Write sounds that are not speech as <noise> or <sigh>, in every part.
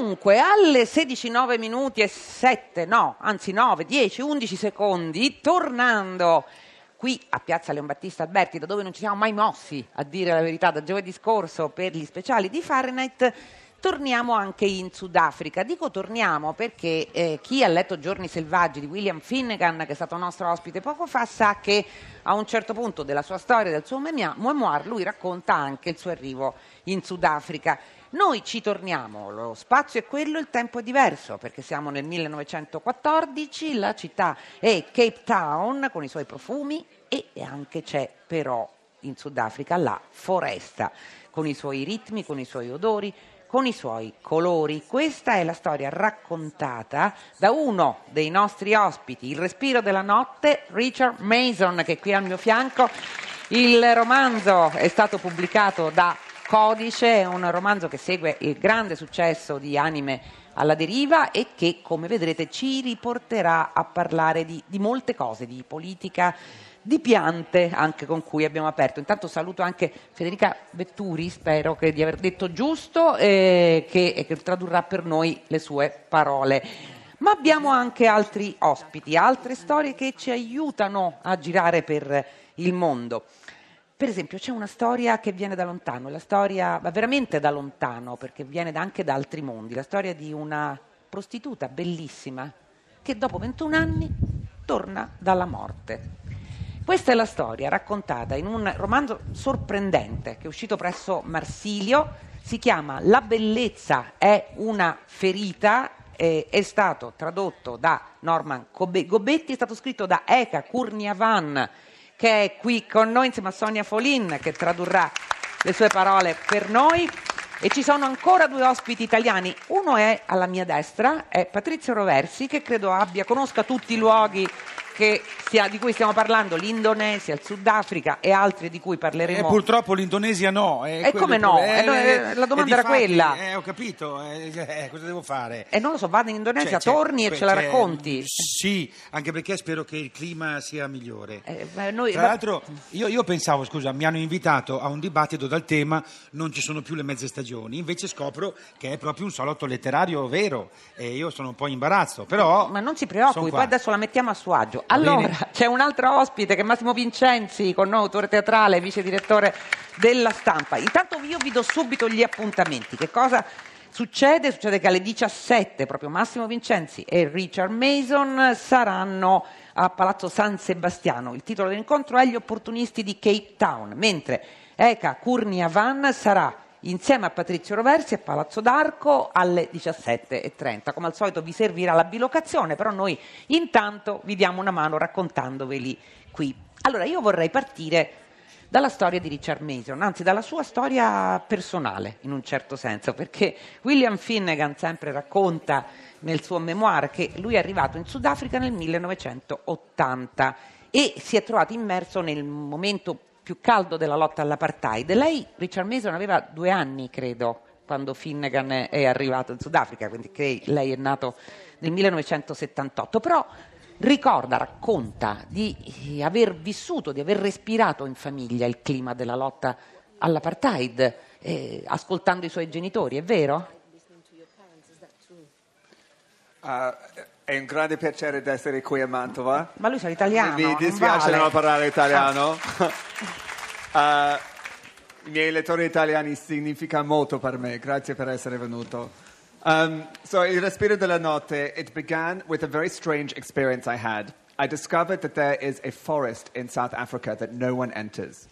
Dunque, alle 16:09 minuti e 7, no, anzi 9, 10, 11 secondi, tornando qui a Piazza Leon Battista Alberti, da dove non ci siamo mai mossi, a dire la verità, da giovedì scorso per gli speciali di Fahrenheit, torniamo anche in Sudafrica. Dico torniamo perché eh, chi ha letto Giorni selvaggi di William Finnegan, che è stato nostro ospite poco fa, sa che a un certo punto della sua storia, del suo memoir, lui racconta anche il suo arrivo in Sudafrica. Noi ci torniamo, lo spazio è quello, il tempo è diverso, perché siamo nel 1914, la città è Cape Town con i suoi profumi e anche c'è però in Sudafrica la foresta, con i suoi ritmi, con i suoi odori, con i suoi colori. Questa è la storia raccontata da uno dei nostri ospiti, il respiro della notte, Richard Mason, che è qui al mio fianco. Il romanzo è stato pubblicato da Codice è un romanzo che segue il grande successo di Anime alla deriva e che, come vedrete, ci riporterà a parlare di, di molte cose, di politica, di piante anche con cui abbiamo aperto. Intanto saluto anche Federica Vetturi, spero di aver detto giusto, eh, che, che tradurrà per noi le sue parole. Ma abbiamo anche altri ospiti, altre storie che ci aiutano a girare per il mondo. Per esempio c'è una storia che viene da lontano, la storia, ma veramente da lontano, perché viene anche da altri mondi, la storia di una prostituta bellissima che dopo 21 anni torna dalla morte. Questa è la storia raccontata in un romanzo sorprendente che è uscito presso Marsilio, si chiama La bellezza è una ferita, eh, è stato tradotto da Norman Gobetti, è stato scritto da Eka Kurniavan, che è qui con noi insieme a Sonia Folin che tradurrà le sue parole per noi. E ci sono ancora due ospiti italiani. Uno è alla mia destra, è Patrizio Roversi, che credo abbia, conosca tutti i luoghi sia, di cui stiamo parlando, l'Indonesia, il Sudafrica e altri di cui parleremo. Eh, purtroppo l'Indonesia no. E eh, come no? Eh, eh, la domanda era fatti, quella. Eh, ho capito, eh, cosa devo fare? E non lo so, vado in Indonesia, c'è, torni c'è, e ce la racconti. Sì, anche perché spero che il clima sia migliore. Noi, Tra l'altro, io, io, pensavo, scusa, mi hanno invitato a un dibattito dal tema non ci sono più le mezze stagioni, invece scopro che è proprio un salotto letterario vero e io sono un po' in imbarazzo, però... Ma non si preoccupi, poi adesso la mettiamo a suo agio. Allora, c'è un altro ospite che è Massimo Vincenzi, con noi, autore teatrale, vice direttore della stampa. Intanto io vi do subito gli appuntamenti. Che cosa succede? Succede che alle 17 proprio Massimo Vincenzi e Richard Mason saranno a Palazzo San Sebastiano. Il titolo dell'incontro è Gli opportunisti di Cape Town, mentre Eka Kurnia Van sarà insieme a Patrizio Roversi a Palazzo d'Arco alle 17.30. Come al solito vi servirà la bilocazione, però noi intanto vi diamo una mano raccontandoveli qui. Allora io vorrei partire dalla storia di Richard Mason, anzi dalla sua storia personale in un certo senso, perché William Finnegan sempre racconta nel suo memoir che lui è arrivato in Sudafrica nel 1980 e si è trovato immerso nel momento più caldo della lotta all'apartheid. Lei, Richard Mason, aveva due anni, credo, quando Finnegan è arrivato in Sudafrica, quindi lei è nato nel 1978, però ricorda, racconta di aver vissuto, di aver respirato in famiglia il clima della lotta all'apartheid, eh, ascoltando i suoi genitori, è vero? Uh, è un grande piacere di essere qui a Mantova. Ma lui sa italiano. Mi dispiace non, vale. non parlare italiano. uh, <laughs> I miei lettori italiani significa molto per me, grazie per essere venuto. Um, so, Il respiro della notte, it began with a very strange experience I had. I discovered that there is a forest in South Africa that no one enters.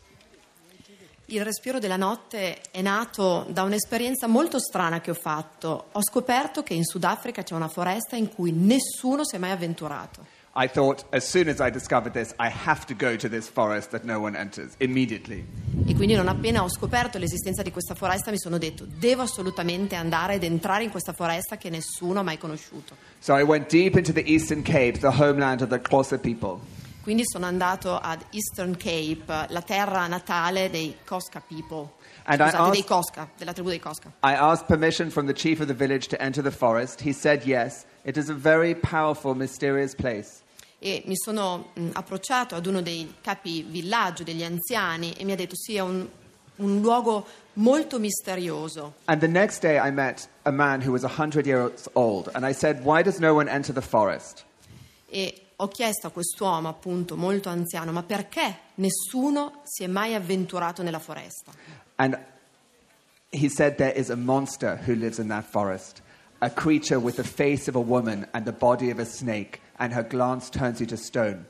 Il respiro della notte è nato da un'esperienza molto strana che ho fatto. Ho scoperto che in Sudafrica c'è una foresta in cui nessuno si è mai avventurato. I thought, as soon as I discovered this, I have to go to this forest that no one enters immediately. E quindi non appena ho scoperto l'esistenza di questa foresta mi sono detto, devo assolutamente andare ed entrare in questa foresta che nessuno ha mai conosciuto. So I went deep into the Eastern Cape, the homeland of the Xhosa people. Quindi sono andato ad Eastern Cape, la terra natale dei Koska people. And Scusate, asked, dei Koska, della tribù dei Koska. I asked permission from the chief of the village to enter the forest. He said yes. It is a very powerful, mysterious place. E mi sono mh, approcciato ad uno dei capi villaggio, degli anziani, e mi ha detto sì, è un un luogo molto misterioso. And the next day, I met a man who was 100 years old, and I said, Why does no one enter the forest? E ho chiesto a quest'uomo, appunto molto anziano, ma perché nessuno si è mai avventurato nella foresta? And he said, There is a monster who lives in that forest, a creature with the face of a woman and the body of a snake, and her glance turns you to stone.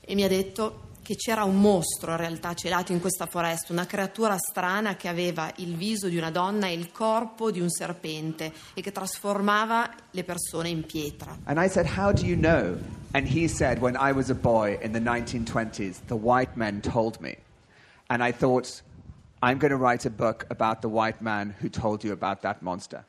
E mi ha detto che c'era un mostro in realtà celato in questa foresta, una creatura strana che aveva il viso di una donna e il corpo di un serpente e che trasformava le persone in pietra. And I said, How do you know? And he said, When I was a boy in the 1920s, the white men told me. And I thought, I'm going to write a book about the white man who told you about that monster.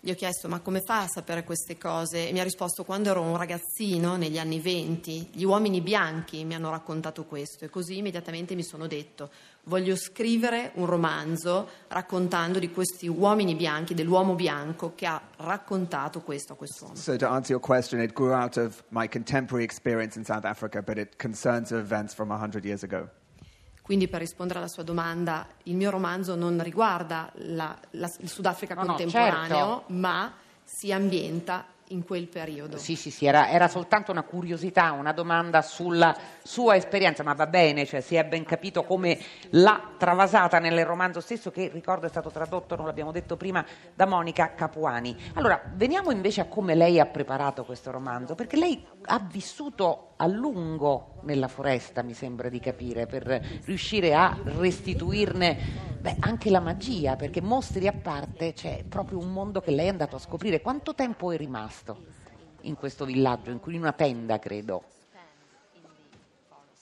Gli ho chiesto ma come fa a sapere queste cose e mi ha risposto quando ero un ragazzino negli anni venti gli uomini bianchi mi hanno raccontato questo e così immediatamente mi sono detto voglio scrivere un romanzo raccontando di questi uomini bianchi, dell'uomo bianco che ha raccontato questo a quest'uomo. So, to answer your question, it grew out of my contemporary experience in South Africa, but it concerns events from 100 years ago. Quindi per rispondere alla sua domanda, il mio romanzo non riguarda la- la- il Sudafrica No, no, contemporaneo, certo. ma si ambienta in quel periodo. Sì, sì, sì, era, era soltanto una curiosità, una domanda sulla sua esperienza, ma va bene, cioè si è ben capito come l'ha travasata nel romanzo stesso, che ricordo è stato tradotto, non l'abbiamo detto prima, da Monica Capuani. Allora, veniamo invece a come lei ha preparato questo romanzo, perché lei ha vissuto a lungo nella foresta, mi sembra di capire, per riuscire a restituirne beh, anche la magia, perché mostri a parte c'è proprio un mondo che lei è andato a scoprire. Quanto tempo è rimasto in questo villaggio, in una tenda, credo?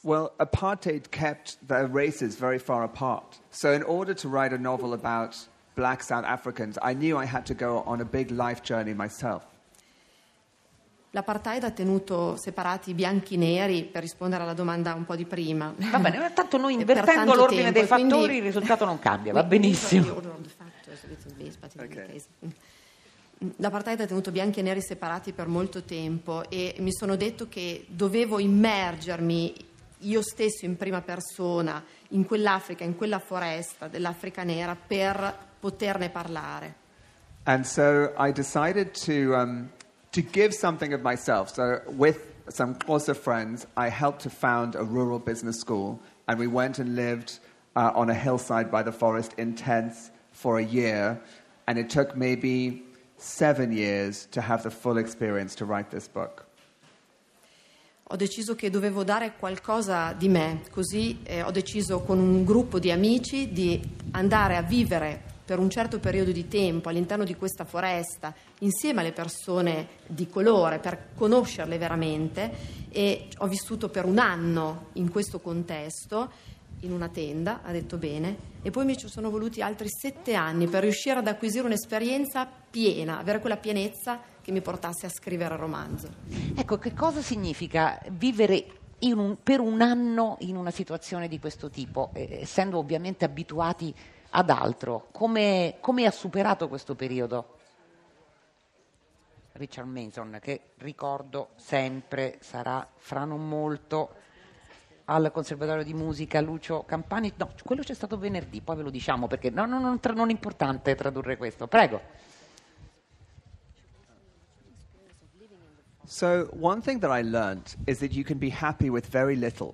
Well, apartheid kept the races very far apart. So, in order to write a novel about black South Africans, I knew I had to go on a big life journey myself. L'apartheid ha tenuto separati i bianchi e neri per rispondere alla domanda un po' di prima. Va bene, tanto noi <laughs> invertendo tanto l'ordine tempo, dei e quindi- fattori il risultato non cambia, va <laughs> benissimo. Ok. L'apartheid ha tenuto bianchi e neri separati per molto tempo e mi sono detto che dovevo immergermi io stesso in prima persona in quell'Africa, in quella foresta dell'Africa nera per poterne parlare. And so I decided to, um, to give something of myself. So, with some closer friends, I helped to found a rural business school, and we went and lived uh, on a hillside by the forest in tents for a year. And it took maybe seven years to have the full experience to write this book. Ho deciso che dovevo dare qualcosa di me, così eh, ho deciso con un gruppo di amici di andare a vivere per un certo periodo di tempo all'interno di questa foresta insieme alle persone di colore per conoscerle veramente e ho vissuto per un anno in questo contesto in una tenda, ha detto bene, e poi mi ci sono voluti altri sette anni per riuscire ad acquisire un'esperienza piena, avere quella pienezza che mi portasse a scrivere il romanzo. Ecco, che cosa significa vivere un- per un anno in una situazione di questo tipo, eh, essendo ovviamente abituati ad altro? Come, come ha superato questo periodo? Richard Mason, che ricordo sempre sarà fra non molto al Conservatorio di Musica Lucio Campani. No, quello c'è stato venerdì, poi ve lo diciamo perché no, no, non, tra- non è importante tradurre questo. Prego. So, one thing that I learned is that you can be happy with very little.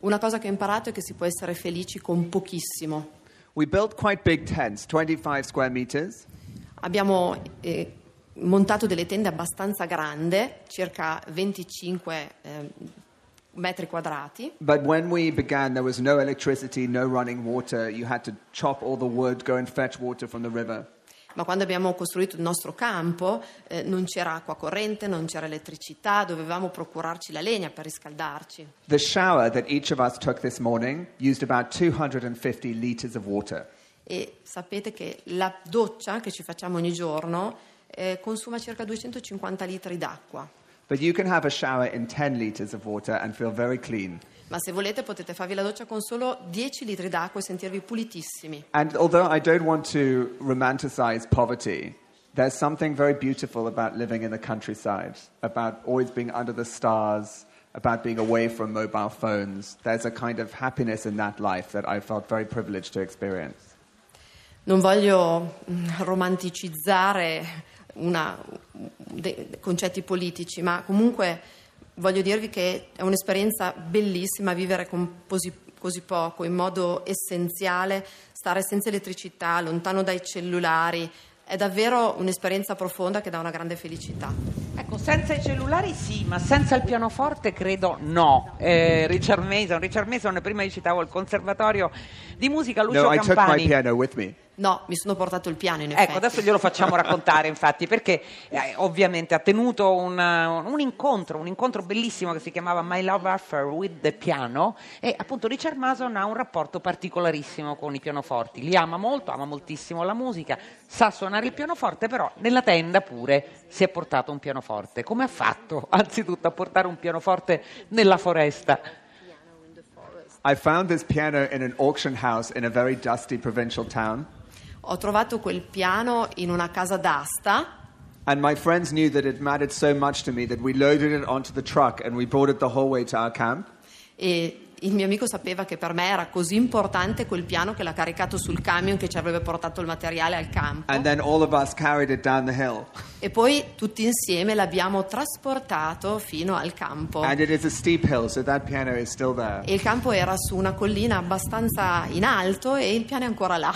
Una cosa che ho imparato è che si può essere felici con pochissimo. We built quite big tents, 25 square meters. Abbiamo eh, montato delle tende abbastanza grandi, circa 25 eh, metri quadrati, But when we began, there was no electricity, no running water. You had to chop all the wood, go and fetch water from the river. Ma quando abbiamo costruito il nostro campo eh, non c'era acqua corrente, non c'era elettricità, dovevamo procurarci la legna per riscaldarci. The shower that each of us took this morning used about 250 liters of water. E sapete che la doccia che ci facciamo ogni giorno eh, consuma circa 250 litri d'acqua. But you can have a shower in 10 liters of water and feel very clean. Ma se volete potete farvi la doccia con solo 10 litri d'acqua e sentirvi pulitissimi. And although I don't want to romanticize poverty, there's something very beautiful about living in the countryside, about always being under the stars about being away from mobile phones. There's a kind of happiness in that life that I felt very privileged to experience. Non voglio mm, romanticizzare una, dei concetti politici, ma comunque voglio dirvi che è un'esperienza bellissima vivere con così, così poco, in modo essenziale, stare senza elettricità, lontano dai cellulari, è davvero un'esperienza profonda che dà una grande felicità. Ecco, senza i cellulari sì, ma senza il pianoforte credo no. Eh, Richard Mason, Richard Mason, prima vi citavo il conservatorio di musica Lucio no, I took my Campani. piano with me. No, mi sono portato il piano in effetti. Ecco, adesso glielo facciamo raccontare, infatti, perché eh, ovviamente ha tenuto un, uh, un incontro, un incontro bellissimo che si chiamava My Love Affair with the Piano e appunto Richard Mason ha un rapporto particolarissimo con i pianoforti, li ama molto, ama moltissimo la musica, sa suonare il pianoforte, però nella tenda pure si è portato un pianoforte. Come ha fatto <laughs> anzitutto a portare un pianoforte nella foresta? I found this piano in an auction house in a very dusty provincial town. Ho trovato quel piano in una casa d'asta And my friends knew that it mattered so much to me that we loaded it onto the truck and we brought it the whole way to our camp. e il mio amico sapeva che per me era così importante quel piano che l'ha caricato sul camion che ci avrebbe portato il materiale al campo. And then all of us carried it down the hill. E poi tutti insieme l'abbiamo trasportato fino al campo. And it is a steep hill, so that piano is still there. E il campo era su una collina abbastanza in alto e il piano è ancora là.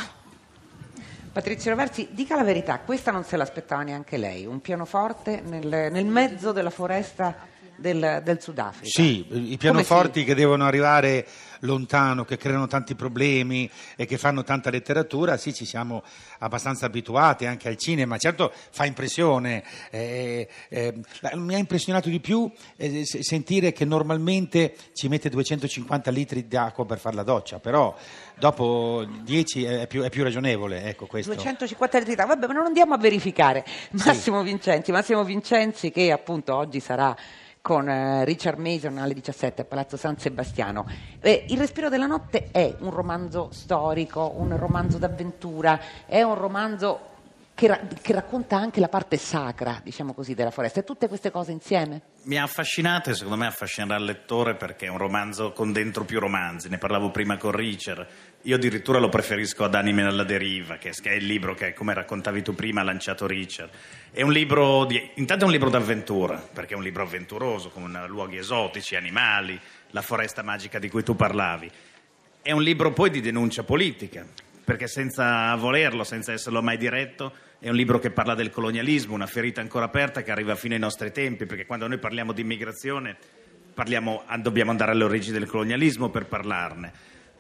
Patrizio Roversi, dica la verità, questa non se l'aspettava neanche lei, un pianoforte nel, nel mezzo della foresta del, del Sudafrica. Sì, i pianoforti che devono arrivare lontano, che creano tanti problemi e che fanno tanta letteratura, sì, ci siamo abbastanza abituati anche al cinema. Certo fa impressione, eh, eh, mi ha impressionato di più eh, se- sentire che normalmente ci mette 250 litri di acqua per fare la doccia, però dopo 10 è più, è più ragionevole, ecco questo. 250 litri d'acqua, vabbè, ma non andiamo a verificare. Massimo Vincenzi, Massimo Vincenzi che appunto oggi sarà con eh, Richard Mason alle 17 a Palazzo San Sebastiano. Eh, Il respiro della notte è un romanzo storico, un romanzo d'avventura, è un romanzo che, ra- che racconta anche la parte sacra, diciamo così, della foresta. E tutte queste cose insieme? Mi ha affascinato e secondo me affascinerà il lettore perché è un romanzo con dentro più romanzi. Ne parlavo prima con Richard. Io addirittura lo preferisco ad Anime alla deriva, che è il libro che, come raccontavi tu prima, ha lanciato Richard. È un libro di, intanto è un libro d'avventura, perché è un libro avventuroso, con luoghi esotici, animali, la foresta magica di cui tu parlavi. È un libro poi di denuncia politica, perché senza volerlo, senza esserlo mai diretto, è un libro che parla del colonialismo, una ferita ancora aperta che arriva fino ai nostri tempi, perché quando noi parliamo di immigrazione parliamo- dobbiamo andare alle origini del colonialismo per parlarne.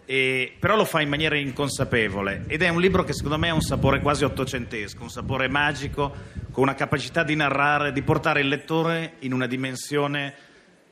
E- però lo fa in maniera inconsapevole ed è un libro che secondo me ha un sapore quasi ottocentesco, un sapore magico, con una capacità di narrare, di portare il lettore in una dimensione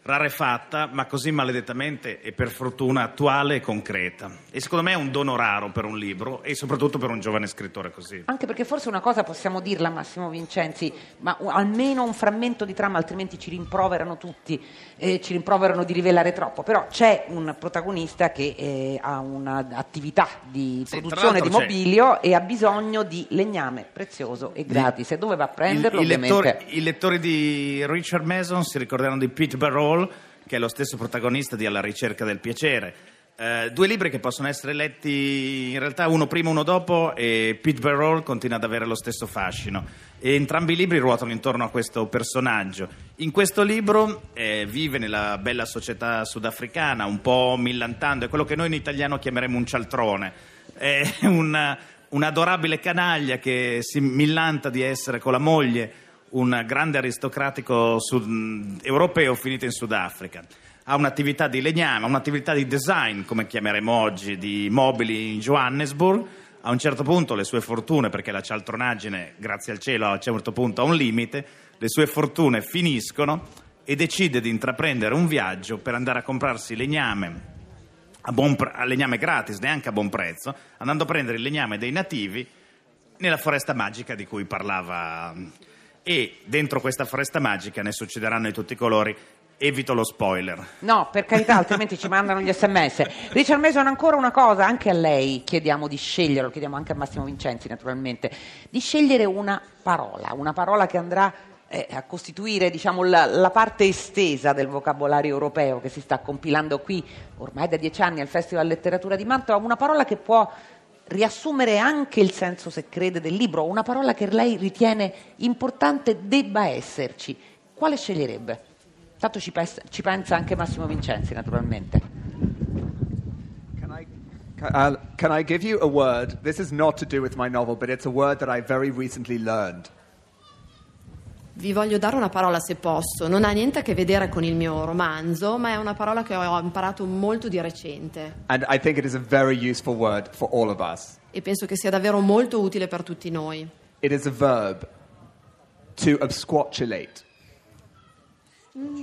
rarefatta, ma così maledettamente e per fortuna attuale e concreta. E secondo me è un dono raro per un libro e soprattutto per un giovane scrittore così. Anche perché forse una cosa possiamo dirla, Massimo Vincenzi, ma almeno un frammento di trama, altrimenti ci rimproverano tutti, eh, ci rimproverano di rivelare troppo. Però c'è un protagonista che eh, ha un'attività di Sì, produzione di l'altro c'è- mobilio e ha bisogno di legname prezioso e gratis. E dove va a prenderlo? I, i lettori, i lettori di Richard Mason si ricorderanno di Pete Barroll, che è lo stesso protagonista di Alla ricerca del piacere. Eh, due libri che possono essere letti in realtà uno prima uno dopo e Pete Barroll continua ad avere lo stesso fascino. E entrambi i libri ruotano intorno a questo personaggio. In questo libro eh, vive nella bella società sudafricana un po' millantando è quello che noi in italiano chiameremo un cialtrone. È un, un adorabile canaglia che si millanta di essere con la moglie un grande aristocratico sud- europeo finito in Sudafrica. Ha un'attività di legname, un'attività di design, come chiameremo oggi, di mobili in Johannesburg. A un certo punto le sue fortune, perché la cialtronaggine, grazie al cielo, a un certo punto ha un limite, le sue fortune finiscono e decide di intraprendere un viaggio per andare a comprarsi legname a, pre- a legname gratis, neanche a buon prezzo, andando a prendere il legname dei nativi nella foresta magica di cui parlava. E dentro questa foresta magica ne succederanno di tutti i colori. Evito lo spoiler. No, per carità, altrimenti ci mandano gli sms. Richard Mason, ancora una cosa, anche a lei chiediamo di scegliere, lo chiediamo anche a Massimo Vincenzi naturalmente, di scegliere una parola, una parola che andrà eh, a costituire diciamo, la, la parte estesa del vocabolario europeo che si sta compilando qui ormai da dieci anni al Festival Letteratura di Mantova, una parola che può riassumere anche il senso, se crede, del libro, una parola che lei ritiene importante debba esserci. Quale sceglierebbe? Tanto ci, pes- ci pensa anche Massimo Vincenzi, naturalmente. Can I, can, uh, can I give you a word? This is not to do with my novel, but it's a word that I very recently learned. Vi voglio dare una parola se posso, non ha niente a che vedere con il mio romanzo, ma è una parola che ho imparato molto di recente e penso che sia davvero molto utile per tutti noi. It is a verb to absquatulate.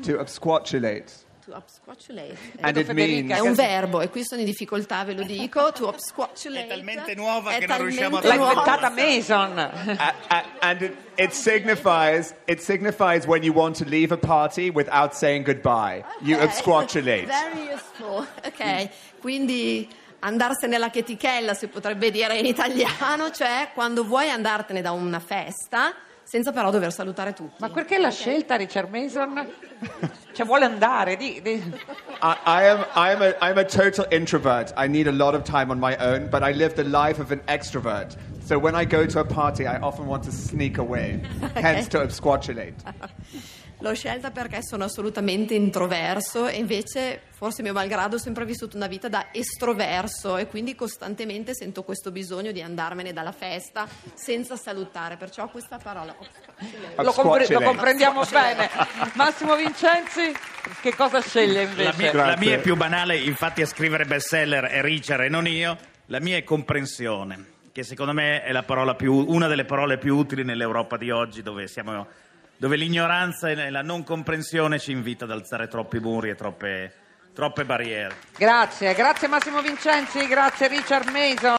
To absquatulate. To absquatulate. <laughs> And it Federica, means È un verbo e qui sono in difficoltà, ve lo dico. <laughs> To absquatulate. È talmente nuova È che non riusciamo a L'ha talmente nuova. inventata Mason. A- <laughs> a- and it, it signifies it signifies when you want to leave a party without saying goodbye. You Ok. absquatulate. Very useful. Ok, quindi andarsene alla chetichella si potrebbe dire in italiano, cioè quando vuoi andartene da una festa senza però dover salutare tutti. Ma perché l'ha scelta Richard Mason? <laughs> Cioè vuole andare, di- di- I, I am I am a I'm a total introvert. I need a lot of time on my own, but I live the life of an extrovert. So when I go to a party, I often want to sneak away. <laughs> Hence to absquatulate. <laughs> L'ho scelta perché sono assolutamente introverso e invece, forse mio malgrado, ho sempre vissuto una vita da estroverso e quindi costantemente sento questo bisogno di andarmene dalla festa senza salutare, perciò questa parola. lo, compre- lo comprendiamo bene. Massimo Vincenzi, che cosa sceglie La invece? mia, Grazie. la mia è più banale, infatti a scrivere bestseller è Richard e non io. La mia è comprensione, che secondo me è la parola più- una delle parole più utili nell'Europa di oggi, dove, siamo- dove l'ignoranza e la non comprensione ci invita ad alzare troppi muri e troppe, troppe barriere. Grazie, grazie Massimo Vincenzi, grazie Richard Mason.